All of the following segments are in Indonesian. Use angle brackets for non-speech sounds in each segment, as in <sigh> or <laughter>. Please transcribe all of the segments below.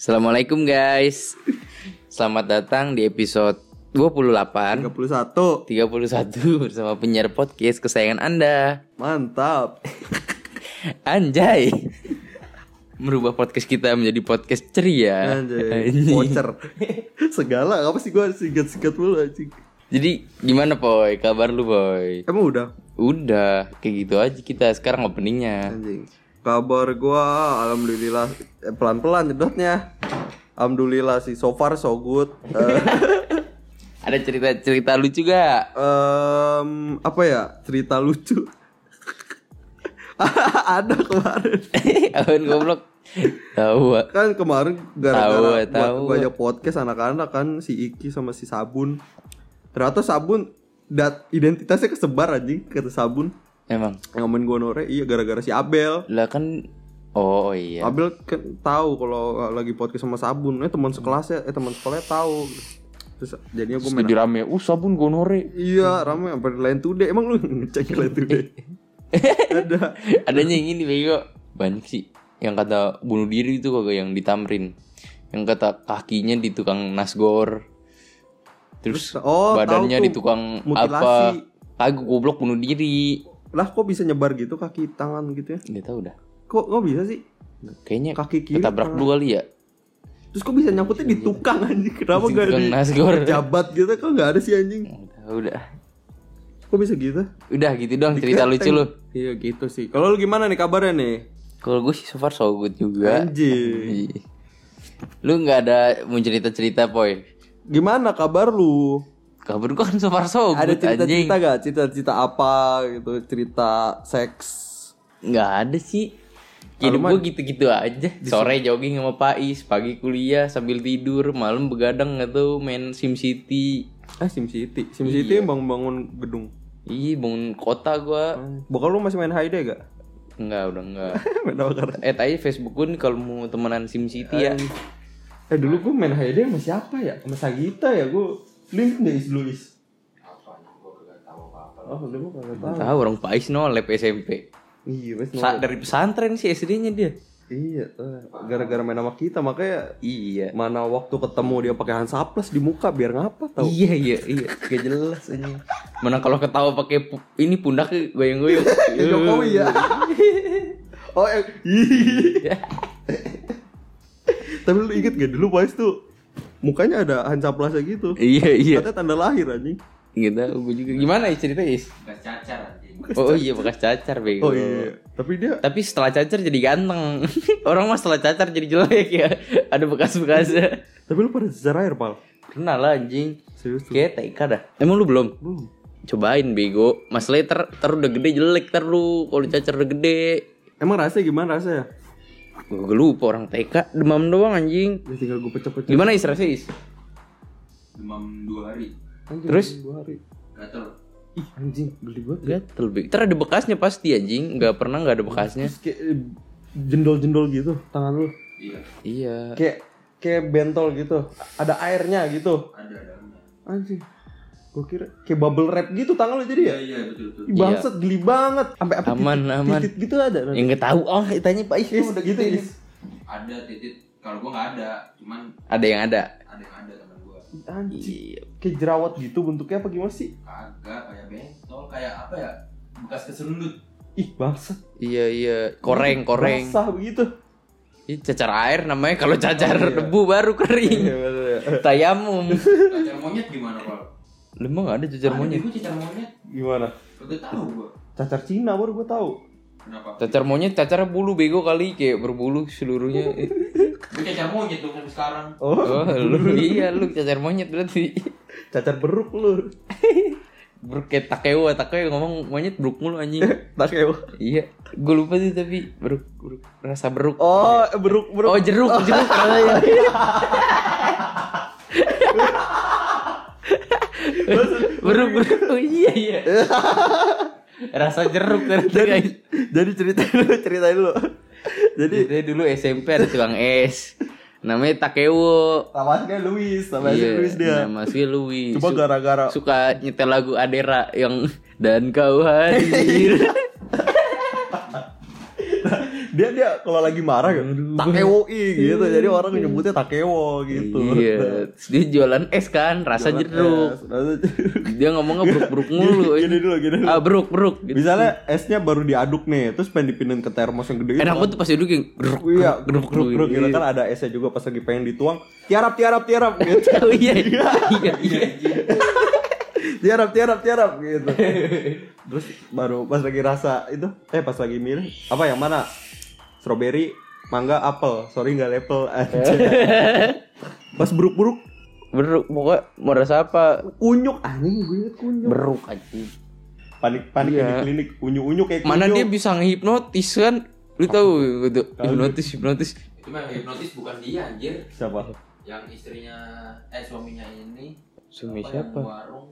Assalamualaikum guys. Selamat datang di episode 28 31 31 bersama penyiar podcast kesayangan Anda. Mantap. <laughs> Anjay. Merubah podcast kita menjadi podcast ceria. Anjay. Voucher. Segala. Apa sih gue singkat-singkat mulu anjing? Jadi gimana Boy? Kabar lu Boy? Emang udah? Udah. Kayak gitu aja kita sekarang openingnya. Anjing Kabar gua Alhamdulillah eh, Pelan-pelan jedotnya Alhamdulillah sih So far so good. <laughs> Eh, Ada cerita-cerita lucu gak? em, Apa ya Cerita lucu? <laughs> Ada kemarin. Awan goblok? Tahu. Kan kemarin gara-gara Tahu, tahu. buat banyak podcast anak-anak kan Si Iki sama si Sabun. Ternyata Sabun dat identitasnya kesebar anjing kata Sabun Emang? Ngomongin gue nore iya gara-gara si Abel. Lah kan Oh iya. Abel kan tahu kalau lagi podcast sama Sabun. Eh teman sekelasnya eh teman sekolahnya tahu. Terus jadinya gue main Jadi rame. Uh sabun gonore iya rame sampai lain today. Emang lu <laughs> ngecek lain today? <laughs> Ada. Adanya yang ini bego. Banyak sih. Yang kata bunuh diri itu kagak yang ditamrin. Yang kata kakinya di tukang nasgor. Terus, oh, badannya di tukang mutilasi. apa. Kagak goblok bunuh diri lah kok bisa nyebar gitu kaki tangan gitu ya? Gak tau dah. Kok kok bisa sih? Kayaknya kaki kiri ketabrak dulu kali ya? Terus kok bisa nyangkutnya di tukang anjing? Kenapa Di gak ada di nasgor. pejabat gitu? Kok gak ada sih anjing? Nggak tahu dah. Kok bisa gitu? Udah gitu dong cerita Diketeng. lucu lu. iya gitu sih. Kalau lu gimana nih kabarnya nih? Kalau gue sih so far so good juga. Anjing. Iya. Lu gak ada mau cerita-cerita poy? Gimana kabar lu? Kabar gue kan so far so good Ada cerita-cerita gak? Cerita-cerita apa gitu? Cerita seks? Nggak ada sih Hidup gue gitu-gitu aja Sore jogging sama Pais Pagi kuliah sambil tidur Malam begadang gak tuh main Sim City Eh Sim City Sim City yang bangun-bangun gedung Ih bangun kota gue Bokap lu masih main Hayde gak? Enggak udah enggak <laughs> main apa karena? Eh tadi Facebook gue nih kalau mau temenan Sim City ya Eh dulu gue main Hayde sama siapa ya? Sama Sagita ya gue Link gak is dulu is? Oh gue kagak tahu. Tahu orang Pais no lab SMP Iya wes Sa- Dari pesantren sih SD-nya dia. Iya tuh. Gara-gara main sama kita makanya Iya. Mana waktu ketemu dia pakai Hansaplas di muka biar ngapa tau? Iya iya iya. <laughs> Gak jelas anjing. Mana kalau ketawa pakai ini pundak goyang-goyang. <laughs> Jokowi ya. <laughs> oh, eh, iya. Tapi lu inget gak dulu Pais tuh mukanya ada hansaplasnya gitu. Iya iya Katanya tanda lahir anjing. Gitu gue juga Gimana ya cerita Is? Bekas cacar anjing. Oh iya bekas cacar bego Oh iya. Tapi dia Tapi setelah cacar jadi ganteng <laughs> Orang mah setelah cacar jadi jelek ya <laughs> Ada bekas-bekasnya <laughs> tapi lu pada sejarah air pal. Pernah lah anjing Serius tuh. Kayak TK dah Emang lu belum? Belum. Cobain bego Masalahnya ter, ter udah gede jelek ter lu Kalau cacar udah gede Emang rasanya gimana rasanya? Gue lupa orang TK Demam doang anjing Ya tinggal gue pecah-pecah. Gimana is rasanya is? Demam dua hari. Anjing, Terus? dua hari. Gatel. Ih anjing geli banget. Gatel bego Ter ada bekasnya pasti anjing Gak pernah gak ada bekasnya Terus kayak eh, jendol-jendol gitu tangan lu. Iya. Iya Kayak kayak bentol gitu. Ada airnya gitu. Ada dalamnya. Anjing. Gue kira kayak bubble wrap gitu tangan lu jadi ya? Iya iya betul betul. Ih, Bangsat geli banget. Sampai apa Aman, titit, aman. titit gitu ada. Yang gak tahu Oh tanya Pak Is Is, udah gitu ini. is. Ada titit. Kalau gua nggak ada, cuman Ada yang ada ada yang ada teman gua. Anjing. Iya Kayak jerawat gitu bentuknya apa gimana sih? Kagak kayak bentol, kayak apa ya? Bekas keserundut. Ih bangsat. Iya iya Koreng koreng Basah begitu. Ih, cacar air namanya kalau cacar debu baru kering. Iya bener ya. Tayamum. Cacar monyet gimana, Pak? Lu emang gak ada cacar monyet? Gua cacar monyet. Gimana? Kagak tahu gua. Cacar Cina baru gue tahu. Kenapa? Cacar monyet cacar bulu bego kali kayak berbulu seluruhnya. Gua cacar monyet dong sampai sekarang. Oh, Oh, lu iya lu cacar monyet berarti. cacar beruk lu. Bruk kayak takeo, takeo ngomong monyet bruk mulu anjing. <laughs> Tak kayak iya, gue lupa sih tapi beruk, beruk rasa beruk. Oh, beruk beruk. Oh, jeruk, jeruk <laughs> rasanya. beruk, beruk. Oh iya iya. <laughs> Rasa jeruk ternyata guys. Jadi ceritain dulu, ceritain dulu. Jadi Jadi dulu SMP ada tukang es. Namanya Takeo. namanya Luis, namanya Iya, Luis dia. Nama asli Louis. Cuma gara-gara suka nyetel lagu Adera yang dan kau <laughs> hadir. Dia dia kalau lagi marah gitu, takewoi gitu. Jadi orang nyebutnya takewo gitu. Iya, Terus dia jualan es kan, rasa jeruk. Es, rasa jeruk. Dia ngomongnya beruk-beruk mulu. Gini dulu, gini dulu. Ah, beruk, beruk. Gitu. Misalnya esnya baru diaduk nih, terus pengen dipindahin ke termos yang gede. Enak banget tuh pas duduk yang Iya, geruk, geruk geruk gitu kan ada esnya juga pas lagi pengen dituang, tiarap tiarap tiarap gitu. <laughs> Oh iya, iya, iya. tiarap tiarap tiarap gitu. Terus baru pas lagi rasa itu, eh pas lagi milih apa yang mana? Strawberry, mangga, apel. Sorry nggak level aja. <laughs> pas buruk-buruk Beruk, pokoknya mau rasa apa? unyuk anjing gue inget kunyuk. Beruk aja. Panik panik Iya. di klinik unyu-unyu kayak Mana kunyuk. dia bisa ngehipnotis kan? Lu tahu gitu, hipnotis, hipnotis. Itu mah yang hipnotis bukan dia anjir. Siapa? Yang istrinya eh suaminya ini Suami apa siapa? Yang warung.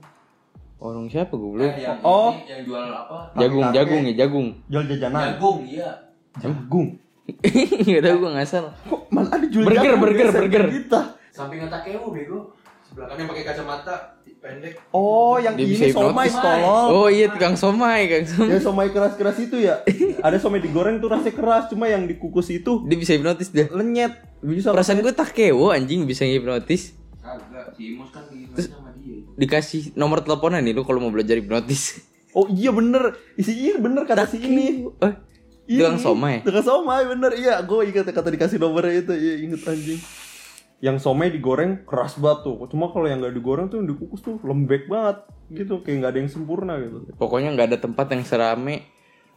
Orang siapa gue belum? Eh, yang Oh. ini, yang jual apa? Jagung, jagung ya, jagung. Jual jajanan. Jagung, iya. Jagung. <laughs> Gak tau gue ngasal. Kok mana ada jual Burger, jagung burger, burger. Kita. Samping Takewo bego. Sebelah kanan pakai kacamata pendek. Oh, yang Dia ini somai tolol. Oh iya, tukang somai, kang somai. Ya somai keras-keras itu ya. <laughs> Ada somai digoreng tuh rasanya keras, cuma yang dikukus itu Dia bisa hipnotis dia. lenyet. Bisa Perasaan gue takewo anjing bisa hipnotis. Kagak, si Imus kan sama dia. Dikasih nomor teleponan nih lu kalau mau belajar hipnotis. Oh iya bener. Isi iya bener kata si ini. Eh, tukang somai. Tukang somai bener iya. Gue ingat kata dikasih nomornya itu. Iya inget anjing. Yang somai digoreng keras banget tuh. Cuma kalau yang nggak digoreng tuh yang dikukus tuh lembek banget gitu. Kayak nggak ada yang sempurna gitu. Pokoknya nggak ada tempat yang serame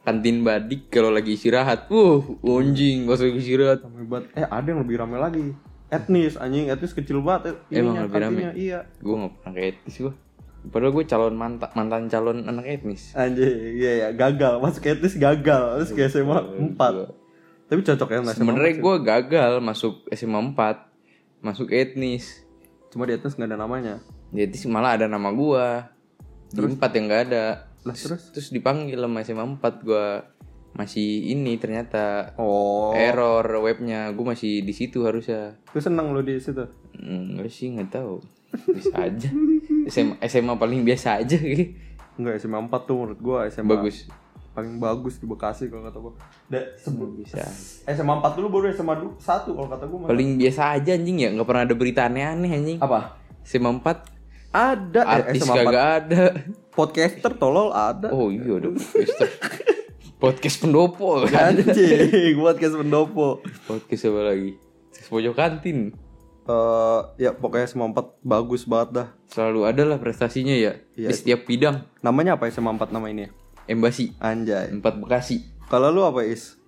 kantin badik kalau lagi istirahat. Uh, anjing pas lagi istirahat. Rame banget. Eh ada yang lebih rame lagi. Etnis anjing etnis kecil banget. eh, Emang ininya, lebih rame? kantinnya, Iya. Gue nggak pernah ke etnis gue. Padahal gue calon mantan mantan calon anak etnis. Anjing, iya ya, gagal. Masuk etnis gagal. Terus ke SMA 4. Tapi cocok ya SMA Sebenarnya 4 sih. gue gagal masuk SMA 4 masuk etnis. Cuma di etnis nggak ada namanya. Di etnis malah ada nama gue. Di empat yang nggak ada. Lah terus? Terus dipanggil sama SMA 4 gue masih ini ternyata Oh. error webnya gue masih di situ harusnya Gue seneng lo di situ. Enggak sih nggak tahu bisa aja <laughs> SMA, SMA paling biasa aja gitu. Enggak SMA 4 tuh menurut gua SMA bagus paling bagus di Bekasi kalau kata gua. Da, sebelum bisa SMA 4 dulu baru SMA 1 kalau kata gua. paling biasa aja anjing ya nggak pernah ada berita aneh-aneh anjing apa? SMA 4 Ada eh, artis SMA 4. kagak ada Podcaster tolol ada. oh iya ada podcaster podcast pendopo kan Anjing, podcast pendopo. podcast apa lagi pojok kantin Eh ya pokoknya SMA 4 bagus banget dah. selalu ada lah prestasinya ya Iya. di setiap bidang Namanya apa SMA 4 nama ini? embasi Anjay. empat bekasi Kalau lu apa Is?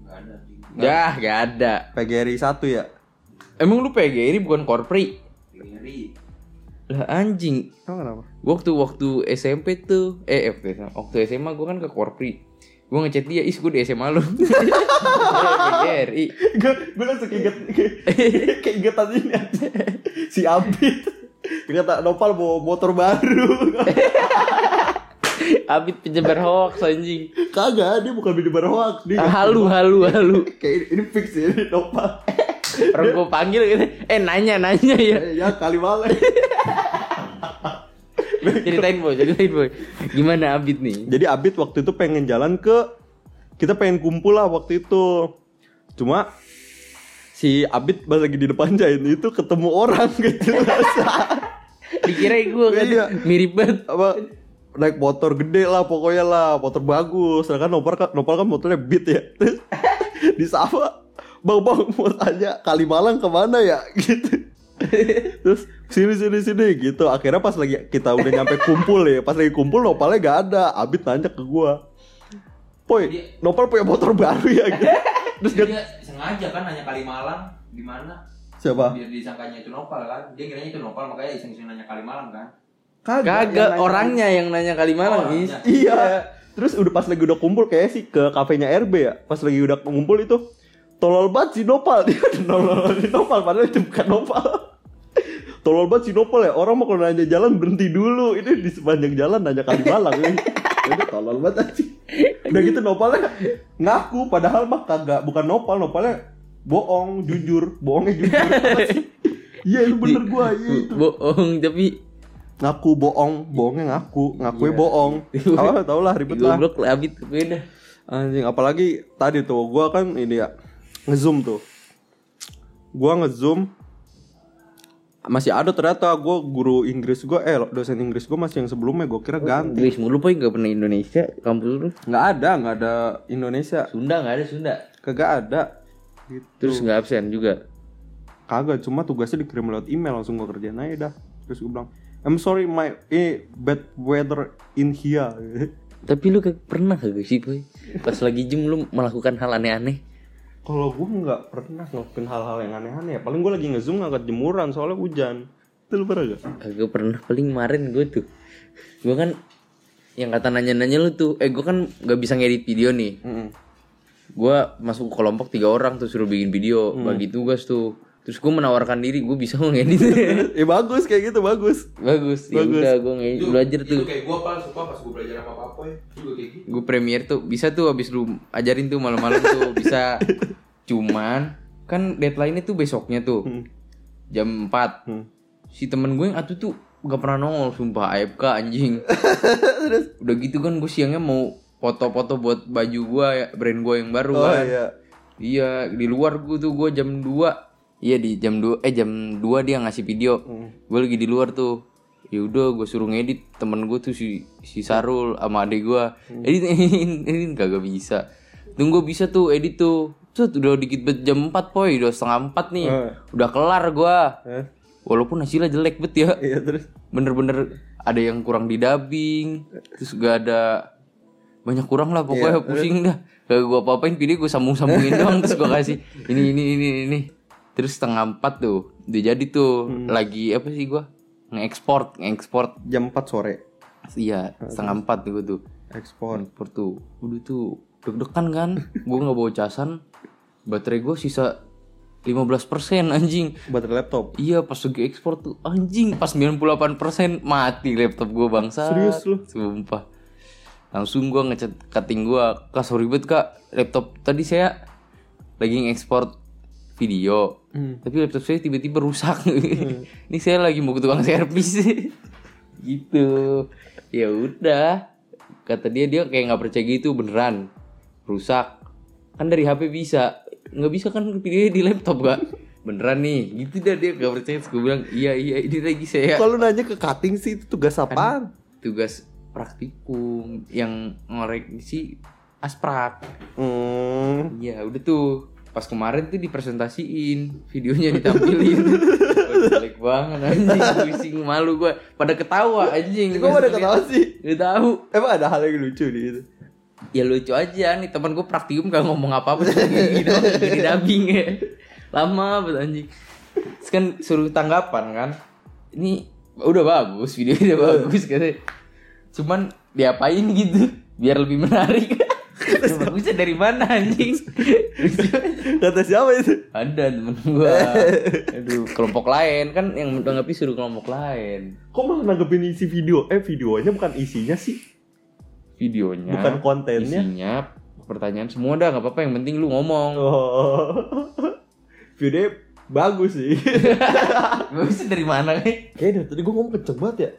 Enggak ada ya gak ada PGRI 1 ya? emang lu PGRI bukan korpri Ngeri. lah anjing Emang kenapa? waktu waktu SMP tuh eh waktu SMA, waktu SMA gue kan ke korpri gue ngechat dia is gue di SMA lu. <laughs> PGRI gue gue langsung keinget <laughs> keingetan ini. Aja. si Abid. Kata Nopal bawa motor baru. <laughs> Abid penyebar hoax anjing. Kagak dia bukan video hoax dia halu halu halu. Kayak ini, fix ya ini Nopal. Orang gue panggil gitu. Eh nanya nanya ya. Eh, ya kali malam <laughs> ceritain boy ceritain boy. Gimana Abid nih? Jadi Abid waktu itu pengen jalan ke kita pengen kumpul lah waktu itu. Cuma si Abid pas lagi di depan jain itu ketemu orang <laughs> gitu. Dikira gue kan Iya. mirip banget. Apa naik motor gede lah pokoknya lah. Motor bagus. Sedangkan Nopal kan Nopal kan motornya beat ya. Terus <laughs> disapa bang bang mau tanya Kalimalang ke mana ya? Gitu <laughs> terus sini sini sini gitu akhirnya pas lagi kita udah nyampe kumpul ya pas lagi kumpul Nopalnya gak ada Abid nanya ke gua Poy, Nopal punya motor baru ya gitu. <laughs> Terus Dia, dia, sengaja kan nanya Kalimalang di mana? siapa? Biar disangkanya itu Nopal kan. Dia kiranya itu Nopal makanya iseng-iseng nanya Kalimalang kan. kagak yang nanya- orangnya yang nanya Kalimalang Oh, is orangnya. Iya. Terus udah pas lagi udah kumpul kayak sih ke kafenya RB ya. Pas lagi udah ngumpul itu tolol banget si Nopal <laughs> dia udah nolol si Nopal padahal itu bukan Nopal. <laughs> tolol banget si Nopal ya. Orang mau kalau nanya jalan berhenti dulu. Ini di sepanjang jalan nanya Kalimalang. ya. <laughs> Udah tolol banget aja. Udah gitu Nopalnya ngaku padahal mah kagak bukan Nopal, Nopalnya bohong, jujur, bohongnya jujur. Iya itu bener gua, iya itu. bohong tapi Ngaku bohong, bohongnya ngaku, ngakunya Iya. bohong. Apa tau lah ribet lah. goblok lah Abid beda Anjing, apalagi tadi tuh gua kan ini ya ngezoom tuh. Gua ngezoom masih ada ternyata gua guru Inggris gua eh dosen Inggris gua masih yang sebelumnya gua kira ganti. Inggris mulu poy nggak pernah Indonesia kampus lu. nggak ada, nggak ada Indonesia. Sunda nggak ada Sunda. Kagak ada. Gitu. Terus nggak absen juga. Kagak, cuma tugasnya dikirim lewat email langsung gua kerjain aja dah. Terus gua bilang, I'm sorry my eh, bad weather in here. Tapi lu kayak pernah kagak sih poy? Pas lagi gym lu melakukan hal aneh-aneh. Kalau gua nggak pernah ngelakuin hal-hal yang aneh-aneh ya. Paling gua lagi ngezoom ngangkat jemuran soalnya hujan. Itu lu pernah gak? Kagak pernah paling kemarin gue tuh. Gue kan yang kata nanya-nanya lu tuh, eh gue kan nggak bisa ngedit video nih. Mm-mm. gue masuk ke kelompok tiga orang tuh suruh bikin video bagi tugas tuh terus gue menawarkan diri gue bisa <laughs> ngedit ya bagus kayak gitu bagus. bagus ya Bagus. udah gue ngedit belajar Itu tuh kayak gua pas suka pas gua belajar apa apa ya. Juga kayak gitu. gue premier tuh bisa tuh abis lu ajarin tuh malam-malam tuh <laughs> bisa cuman kan deadline-nya tuh besoknya tuh jam 4 Hmm. si temen gue yang atuh tuh gak pernah nongol sumpah AFK anjing <laughs> udah gitu kan gue siangnya mau foto-foto buat baju gue ya brand gue yang baru Oh kan iya. Iya, di luar gue tuh gue jam 2 Iya di jam 2 eh jam 2 dia ngasih video. Gue lagi di luar tuh. Ya udah gue suruh ngedit temen gue tuh si si Sarul sama adek gue. Edit <laughs> edit kagak bisa. Tunggu bisa tuh edit tuh. Tuh udah dikit bet jam 4 poy, udah setengah 4 nih. Eh. Udah kelar gua. Eh, Walaupun hasilnya jelek bet ya. iya terus. Bener-bener ada yang kurang di dubbing, terus gak ada banyak kurang lah pokoknya pusing dah. Gak gue apa-apain video gue sambung-sambungin <laughs> doang terus gue kasih ini ini ini ini. Terus setengah empat tuh, udah jadi tuh lagi apa sih gue nge-export nge-export Jam 4 sore. iya setengah empat tuh gue tuh Ekspor. export tuh udah tuh deg-degan kan <laughs> gue nggak bawa casan baterai gue sisa 15% anjing Baterai laptop. Iya pas lagi ekspor tuh anjing pas 98% mati laptop gue bangsa. Serius lu? Sumpah. Langsung gue ngechat cutting gue, "Kak, sorry banget Kak. Laptop tadi saya lagi ngekspor video. Hmm. Tapi laptop saya tiba-tiba rusak. <laughs> Ini saya lagi mau ke tukang servis." <laughs> gitu. Ya udah. Kata dia dia kayak nggak percaya gitu beneran. Rusak. Kan dari HP bisa. Nggak bisa kan videonya di laptop gak? Beneran nih. Gitu dah dia gak percaya. Terus gue bilang, "Iya, iya, ini lagi saya." Kalau nanya ke cutting sih itu tugas apaan? tugas praktikum yang ngorek si asprak Hmm. ya udah tuh pas kemarin tuh dipresentasiin videonya ditampilin. <laughs> Jelek banget anjing. Pusing malu gue pada ketawa anjing. Kok pada ketawa sih? Gak tahu. Emang ada hal yang lucu di itu? ya lucu aja. Nih teman gue praktikum gak ngomong apa apa doang. Gini dubbing ya. Lama banget anjing. Terus kan suruh tanggapan kan. Ini udah bagus videonya udah bagus katanya. Cuman diapain gitu? Biar lebih menarik Ya, bagusnya dari mana anjing. <laughs> Kata siapa itu? ada temen gua <laughs> aduh kelompok lain kan yang menanggapi suruh kelompok lain Kok malah nanggepin isi video? Eh videonya bukan isinya sih. videonya Bukan kontennya. isinya pertanyaan semua dah nggak apa-apa yang penting lu ngomong Oh. <laughs> Videonya bagus sih. bagusnya dari mana nih Kayaknya tadi gue ngomong kenceng banget ya.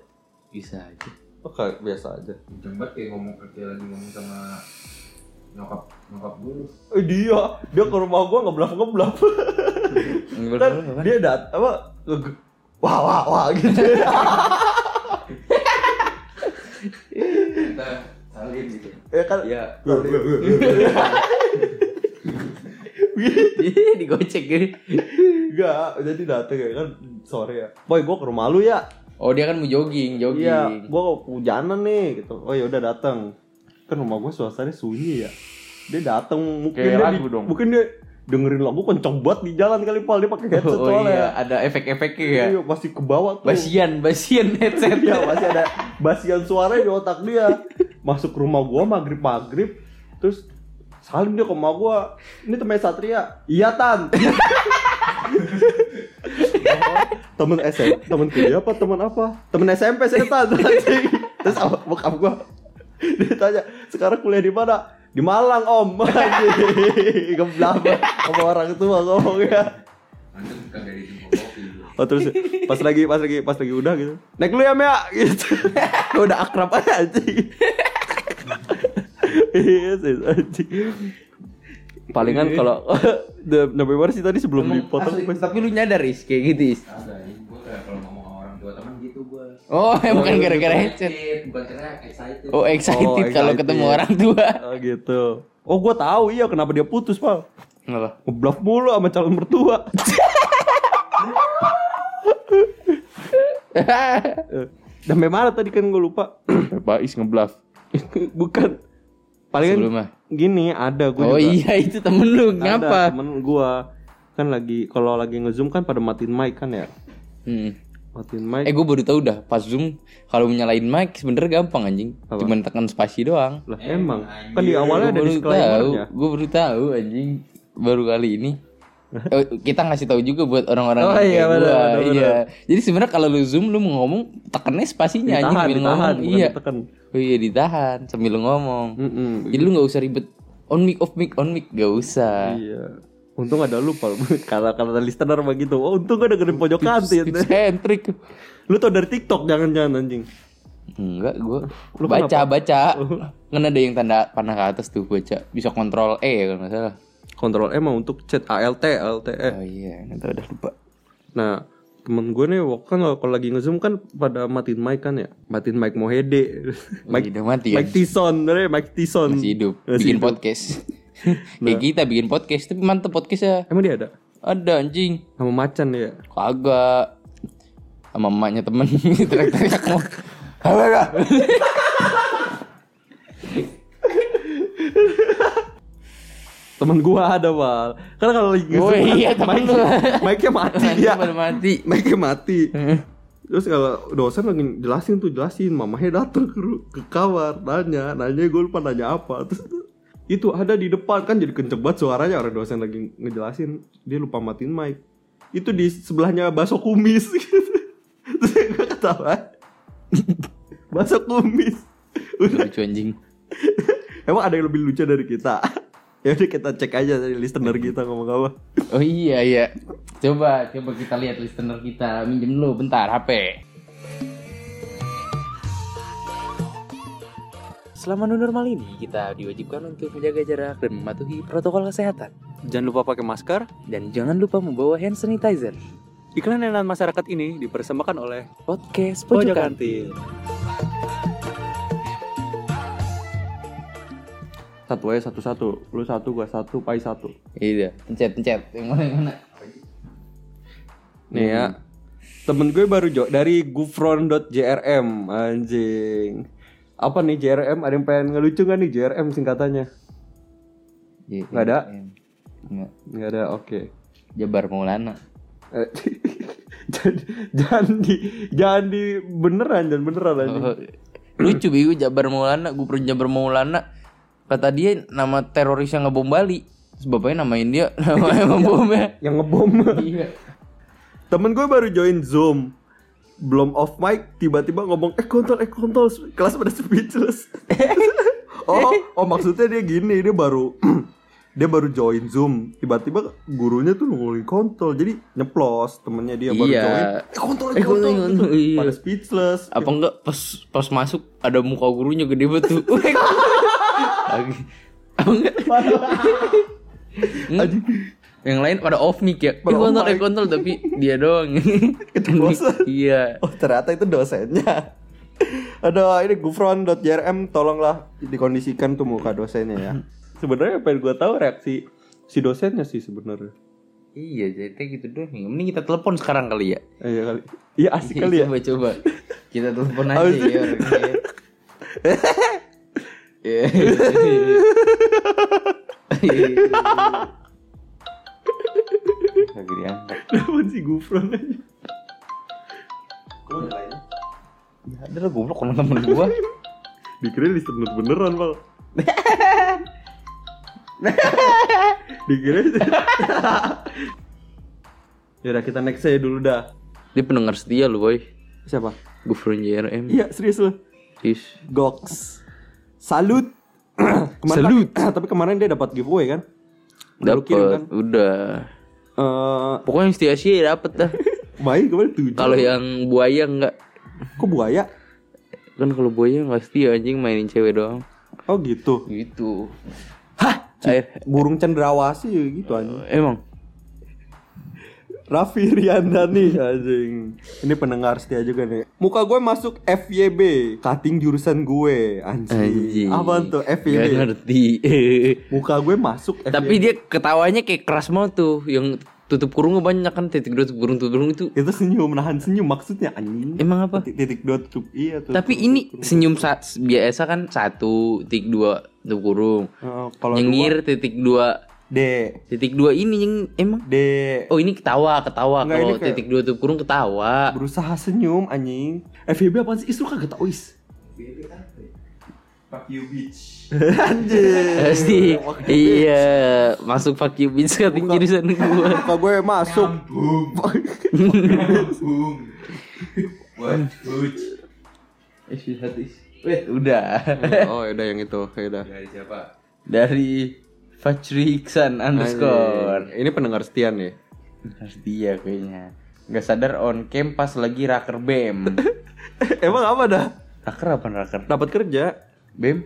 bisa aja Oh kayak biasa aja. Jembat kayak ngomong kayak lagi ngomong sama nyokap nyokap gue. Eh dia, dia ke rumah gue ngeblaf ngeblaf. Kan ngeblaf, dia dat apa? Wah wah wah gitu. Kita salin gitu. ya kan? Iya. Salin. Ih, digocek gitu. Enggak, jadi dateng ya kan sore ya. Boy, gue ke rumah lu ya. Oh dia kan mau jogging, jogging. Iya, gue hujanan nih gitu. Oh ya udah datang. Kan rumah gue suasananya sunyi ya. Dia datang mungkin Kayak dia lagu di- dong. mungkin dia dengerin lagu kenceng banget di jalan kali pal dia pakai headset <laughs> Oh, soalnya. iya, ada efek-efeknya ya. Iya, pasti ke bawah tuh. Basian, basian headset. Iya, masih ada basian suara di otak dia. Masuk ke rumah gua maghrib maghrib, terus salim dia ke rumah gua. Ini temen Satria. Iya tan. <laughs> temen SMP, temen kuliah apa temen apa? Temen SMP saya tan. <laughs> terus apa bokap gua <laughs> dia tanya sekarang kuliah di mana? Di Malang om. <laughs> Geblak sama orang tua ngomongnya. Oh terus pas lagi pas lagi pas lagi udah gitu. Naik dulu ya Mea <laughs> gitu. Udah akrab aja anjing. Iya sih anjing. Palingan kalau The November sih tadi sebelum Emang dipotong asli, tapi lu nyadar is kayak gitu is. Gue. Oh, bukan gara-gara headset. Bukan karena excited. Oh, excited Oh, kalau excited. ketemu orang tua. Oh gitu. Oh gua tahu iya kenapa dia putus, Pal. Kenapa? Ngebluff mulu sama calon mertua. <laughs> Sampai mana tadi kan gue lupa. Pak Is ngebluff. <laughs> Bukan. Palingan Sebelumnya. gini ada gue Oh juga. iya itu temen lu Ada ngapa? temen gua kan lagi kalau lagi ngezoom kan pada matiin mic kan ya. Hmm. Matiin mic. Eh gue baru tahu dah pas zoom kalau nyalain mic sebenernya gampang anjing. Apa? Cuman tekan spasi doang. lah emang kan di awalnya ada Gua baru tahu, disclaimernya. gue baru tahu anjing baru kali ini. <laughs> Eh, kita ngasih tahu juga buat orang-orang Oh, yang iya, kayak benar, gua. benar, benar. Iya. Jadi sebenarnya kalau lu zoom lu mau ngomong tekennya spasinya anjing Ditahan, sambil ditahan, ngomong. bukan Iya. ditekan. Oh iya ditahan sambil lu ngomong. Mm-mm. Jadi lu nggak usah ribet on mic off mic on mic gak usah. Iya. Untung ada lu Pal. <laughs> Kalau kalau listener begitu. Oh, untung gak dengerin pojok kantin. <laughs> Trick. Lu tau dari TikTok jangan-jangan anjing. Enggak, gua Lu baca kenapa? baca. <laughs> Kan ada yang tanda panah ke atas tuh baca. Bisa kontrol E kalau nggak salah. Kontrol M mah untuk chat ALT, LTE. Oh iya, nggak udah lupa. Nah, temen gue nih waktu kan kalau lagi ngezoom kan pada matiin mic kan ya. Matiin mic Mohede. Mike udah mati kan? Mike bener Mike Tyson. Masih hidup, Masih bikin hidup. podcast. <laughs> Kayak kita bikin podcast, tapi mantep podcastnya. Emang dia ada? Ada anjing. Sama macan ya. Kagak. Sama emaknya temen <laughs> teriak-teriak mau. Kagak. Temen gua ada, Wal. Karena kalau lagi Oh ngezoom iya, temen mic- lu. mic-nya mati ya. Mati. Mic-nya mati. Terus kalau dosen lagi jelasin tuh jelasin, mamanya datang ke, ke kamar nanya, nanya gue lupa nanya apa. Terus itu ada di depan kan jadi kenceng banget suaranya orang dosen lagi ngejelasin, dia lupa matiin mic. Itu di sebelahnya bakso kumis gitu. <laughs> Terus gue ketawa. <laughs> bakso kumis. Udah, Lucu anjing. emang ada yang lebih lucu dari kita? <laughs> ya udah kita cek aja dari listener kita ngomong apa. Oh iya iya. Coba coba kita lihat listener kita. Minjem dulu bentar HP. Selama new normal ini, kita diwajibkan untuk menjaga jarak dan mematuhi protokol kesehatan. Jangan lupa pakai masker. Dan jangan lupa membawa hand sanitizer. Iklan layanan masyarakat ini dipersembahkan oleh Podcast Pojok Pojokan. Kantin. Satu aja satu-satu. Lu satu, gua satu, pai satu. Iya, pencet pencet. Yang mana yang mana? Nih ya. Temen gue baru jo dari gufron.jrm anjing. Apa nih JRM? Ada yang pengen ngelucu gak nih JRM singkatannya? Iya, Nggak ada? Nggak. Nggak ada, oke. Jabar Maulana. Eh, <laughs> jangan, jangan di jangan di beneran jangan beneran anjing. Oh, lucu bego Jabar Maulana, gue pernah Jabar Maulana. Kata dia nama teroris yang ngebom Bali. Bapaknya namain dia <laughs> nama <laughs> bomnya. Yang ngebom. Iya. Temen gue baru join Zoom Belum off mic Tiba-tiba ngomong Eh kontol, eh kontol Kelas pada speechless <laughs> Oh, oh maksudnya dia gini Dia baru <clears throat> Dia baru join Zoom Tiba-tiba gurunya tuh ngomongin kontol Jadi nyeplos Temennya dia baru Iya. join Eh kontol, eh Eh, kontol, kontol, gitu. kontol, iya. Pada speechless Apa enggak pas pas masuk ada muka gurunya gede banget tuh. <laughs> Lagi. Apa enggak? Yang lain pada off mic ya. Pada eh mic. kontol tapi dia doang. <laughs> Keceplosan. <laughs> iya. Oh ternyata itu dosennya Aduh ini gufron.jrm Tolonglah dikondisikan tuh muka dosennya ya <clears throat> Sebenarnya pengen gue tahu reaksi si dosennya sih sebenarnya Iya, jadi gitu doang. Mending kita telepon sekarang kali ya. Iya kali. Iya asik kali ya. Coba coba. Kita telepon aja Habis itu- ya orangnya. <laughs> Lagi diangkat. <laughs> Kenapa si Gufron aja? Ya ada lah goblok orang temen gua. <laughs> Dikira listener beneran, Pal. <laughs> Dikira Yaudah kita next aja dulu dah Dia pendengar setia lu boy. Siapa? Gufron JRM. Iya serius lu Is. Gox Salut <clears throat> kemarin, Salut. <clears throat> Tapi kemarin dia dapat giveaway kan? Udah lu kirim kan? Dapat. Udah. Eh, Pokoknya yang setia sih dapet dah. <laughs> baik kemarin tujuh Kalau yang buaya enggak. Kok buaya? Kan kalau buaya enggak setia anjing mainin cewek doang. Oh gitu. Gitu. Hah? Air. Burung cendrawasih gitu anjing. Emang. Raffi Riandani anjing. Ini pendengar setia juga nih. Muka gue masuk FYB, cutting jurusan gue. Anjing. Anjing. Apa tuh Gak FYB? ngerti. <laughs> Muka gue masuk FYB. Tapi dia ketawanya kayak keras banget tuh. Yang tutup kurungnya banyak kan titik dua tutup kurung tutup kurung itu. itu senyum nahan senyum maksudnya anjing. Emang apa? Titik, titik dua tutup iya tuh. Tapi ini senyum sa- biasa kan satu titik dua tutup kurung. Eh, kalau Nyengir titik dua D titik dua ini yang emang. D Oh ini ketawa ketawa kalau titik dua tutup kurung ketawa. berusaha senyum anjing. FYB apaan sih? Is lu kagak tau is. Fuck you bitch. <laughs> Anjing. Pasti iya masuk fuck you bitch cutting jurusan gua. <laughs> Muka gue masuk. Boom. Boom. What? Bitch. Eh udah oh, udah yang itu, ya udah. Dari siapa? dari Fajri Iksan underscore. Ini pendengar setia nih. Harus dia kayaknya. Gak sadar on cam pas lagi raker BEM. <laughs> Emang apa dah? raker apa raker? Dapat kerja BEM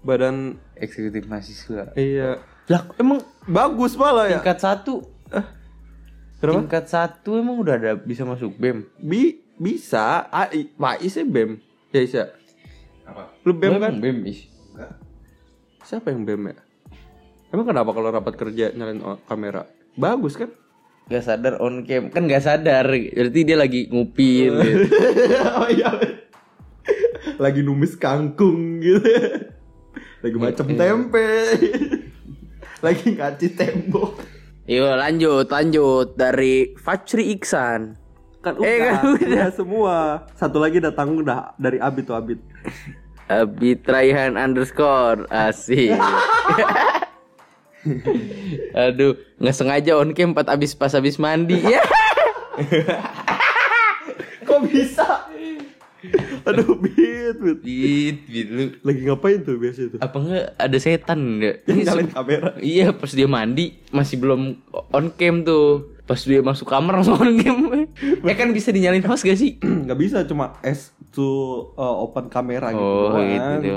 badan eksekutif mahasiswa. iya Lah emang bagus malah ya. tingkat satu Kenapa? tingkat satu emang udah ada bisa masuk BEM. Bi bisa. Ah, i- Pak Is ya BEM. Ya Is ya. Apa? Lu BEM kan? BEM is. Enggak. Siapa yang BEM ya? Emang kenapa kalau rapat kerja nyalain kamera? Bagus kan? Gak sadar on cam kan gak sadar berarti dia lagi ngupin <laughs> gitu. oh iya. Lagi numis kangkung gitu. Lagi macam tempe. Lagi ngaci tembok. Yuk lanjut lanjut dari Fajri Iksan. Kan Eh, udah, kan udah. udah semua. Satu lagi datang udah dari Abid tuh Abid. Abid Raihan underscore asik. <laughs> Aduh, nggak sengaja on cam pas abis pas abis mandi ya. Kok bisa? Aduh, Bid, Bid. Bit, bit lu. Lagi ngapain tuh biasa itu? Apa enggak ada setan enggak? Yang nyalain kamera. Iya, pas dia mandi masih belum on cam tuh. Pas dia masuk kamar langsung on cam. ya <laughs> kan bisa dinyalain host gak sih? <clears throat> Nggak bisa cuma S to uh, open kamera gitu. Oh, gitu.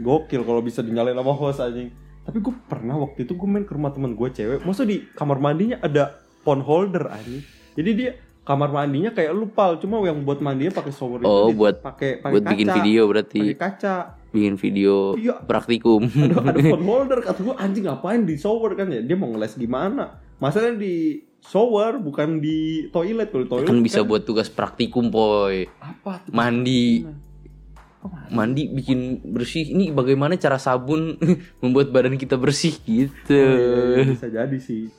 Gokil kalau bisa dinyalain sama host anjing. Tapi gue pernah waktu itu gue main ke rumah teman gue cewek, masa di kamar mandinya ada phone holder anjing. Jadi dia kamar mandinya kayak lu pal, cuma yang buat mandinya pakai shower Oh, di- buat- pakai Buat bikin kaca. video berarti. Pakai kaca. Bikin video Iya. praktikum. <laughs> Ada, ada phone <laughs> holder kata gue anjing ngapain di shower kan ya? Dia mau ngeles gimana? Masalahnya di shower bukan di toilet kalau toilet kan bisa buat tugas praktikum, poy. apa tuh? Mandi. Mandi bikin bersih. Ini bagaimana cara sabun <laughs> membuat badan kita bersih gitu. Iya, bisa jadi sih.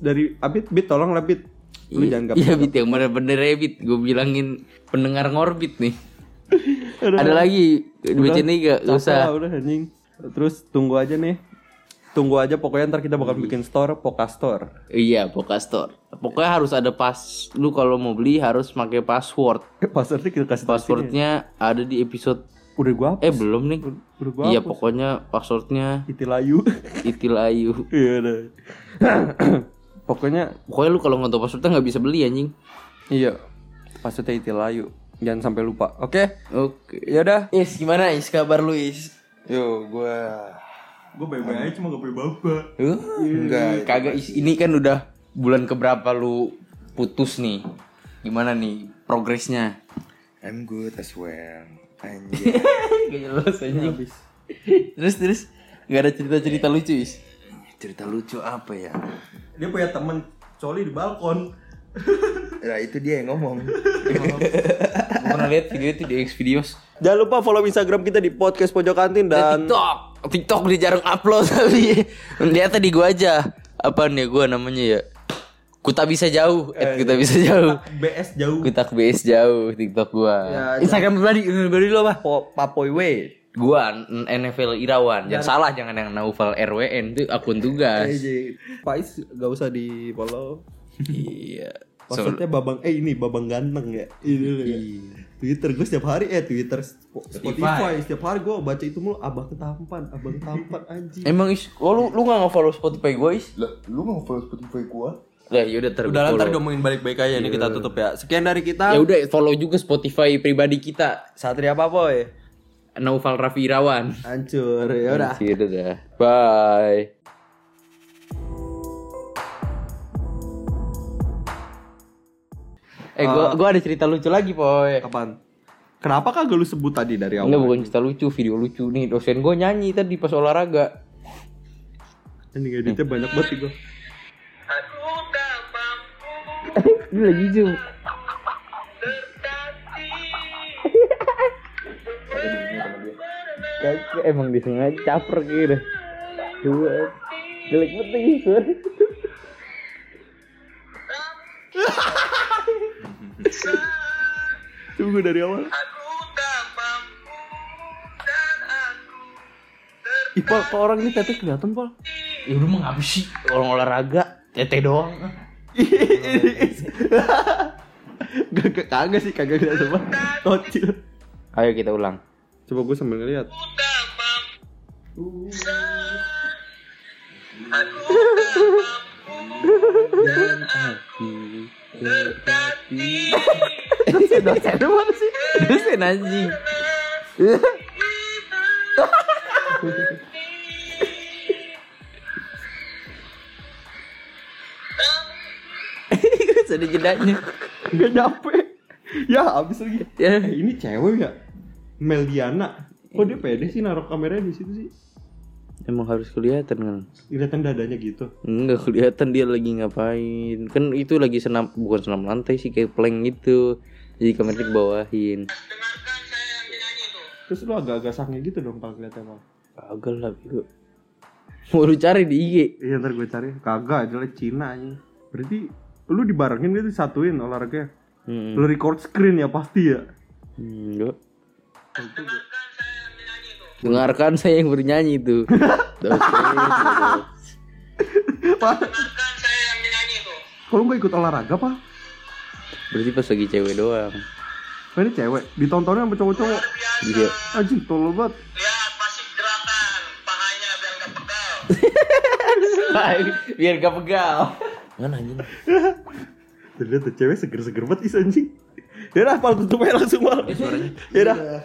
Dari Abid, Bit tolong lah Bit. Lu jangan gak Iya Bit yang mana bener ya Bit Gue bilangin pendengar ngorbit nih <laughs> Ada lagi Baca nih gak? Gak usah udah anjing. Terus tunggu aja nih. Tunggu aja pokoknya ntar kita bakal bikin store Poka Store. Iya Pokastore Pokoknya harus ada pas Lu kalau mau beli harus pakai password <laughs> Passwordnya kita kasih. Passwordnya ada di episode Udah gua hapus. Eh belum nih Udah gua Iya pokoknya passwordnya Itilayu. <laughs> Itil Ayu Iya udah. <clears throat> pokoknya Pokoknya lu kalau nggak tahu passwordnya nggak bisa beli anjing iya. Passwordnya Itilayu. Jangan sampai lupa. Oke. Oke Ya udah. Is gimana Is kabar lu Is? Yo, gua Gue baik-baik aja cuma gak punya bapak. Enggak Kagak Is Ini kan udah bulan keberapa lu putus nih Gimana nih progresnya? I'm good as well. Anjir. <laughs> Gak jelas anjing Terus terus Gak ada cerita-cerita lucu Is Cerita lucu apa ya? Dia punya temen coli di balkon. <laughs> Nah, itu dia yang ngomong. Gue pernah lihat video itu di X videos Jangan lupa follow Instagram kita di podcast pojok kantin dan TikTok TikTok dia jarang upload tapi Lihat tadi gua aja Apa nih gua namanya ya Ku tak bisa jauh eh, Ku tak bisa jauh BS jauh. Ku tak BS jauh TikTok gua Ya, Instagram pribadi Pribadi lo apa? Po, Papoy W. Gua N- NFL Irawan Jangan salah jangan yang Naufal RWN Itu akun tugas Pais gak usah di follow. <laughs> Iya So- Maksudnya babang eh ini babang ganteng ya. Ini ya. Twitter gue setiap hari eh Twitter Sp- Spotify setiap hari gue baca itu mulu abang tampan, abang tampan anjing. Emang is, oh, lu lu gak nge-follow Spotify gue is? Lah, lu nggak follow Spotify gua? Lah yaudah ter Udah follow. ntar diomongin baik-baik aja nih kita tutup ya. Sekian dari kita. Ya udah follow juga Spotify pribadi kita. Satria apa boy? Naufal Raffi Irawan. Hancur. Ya udah. Gitu dah. Bye. Eh, gua gua ada cerita lucu lagi, Boy. Kapan? Kenapa kagak lu sebut tadi dari awal? Enggak bukan cerita lucu, video lucu nih. Dosen gue nyanyi tadi pas olahraga. Ini editnya banyak banget sih gua. <laughs> Ini lagi zoom. Kagak emang disengaja caper gitu. Dua. Jelek banget lagi suara. <laughs> <laughs> Tunggu dari awal. Ih, Pal, kok orang ini tete kelihatan, Pal? Ya udah mah ngapa sih orang olahraga tete doang. Gak kagak sih, kagak kelihatan banget. Kocil. Ayo kita ulang. Coba gue sambil ngeliat. Dosen mana sih? Dosen anjing. Ada jedanya. Gak nyampe. Ya, habis lagi. Ya. Eh, ini cewek ya? Meliana. Kok dia pede sih naruh kameranya di situ sih? Emang harus kelihatan kan? Kelihatan dadanya gitu. Enggak kelihatan dia lagi ngapain. Kan itu lagi senam bukan senam lantai sih kayak plank gitu. Jadi kameranya dibawahin. Terus lu agak-agak sange gitu dong Pal kelihatannya Pal. Kagak lah bego. <laughs> Mau lu cari di IG. Iya ntar gue cari. Kagak, jelas Cina aja. Berarti lu dibarengin gitu satuin olahraganya. Hmm. Lu record screen ya pasti ya. Enggak. Dengarkan <laughs> saya yang bernyanyi itu. <laughs> Dosen. Pak. Kalau nggak ikut olahraga pak? Berarti pas lagi cewek doang. Oh, ini cewek. Ditontonnya sama cowok-cowok. Iya. Anjing tolol banget. Lihat pasif gerakan, pahanya biar nggak pegal. <laughs> Biar gak pegal. Mana anjing? Terlihat tuh cewek seger-seger banget is anjing. Yaudah, pal tutup aja langsung mal. suaranya. Yaudah.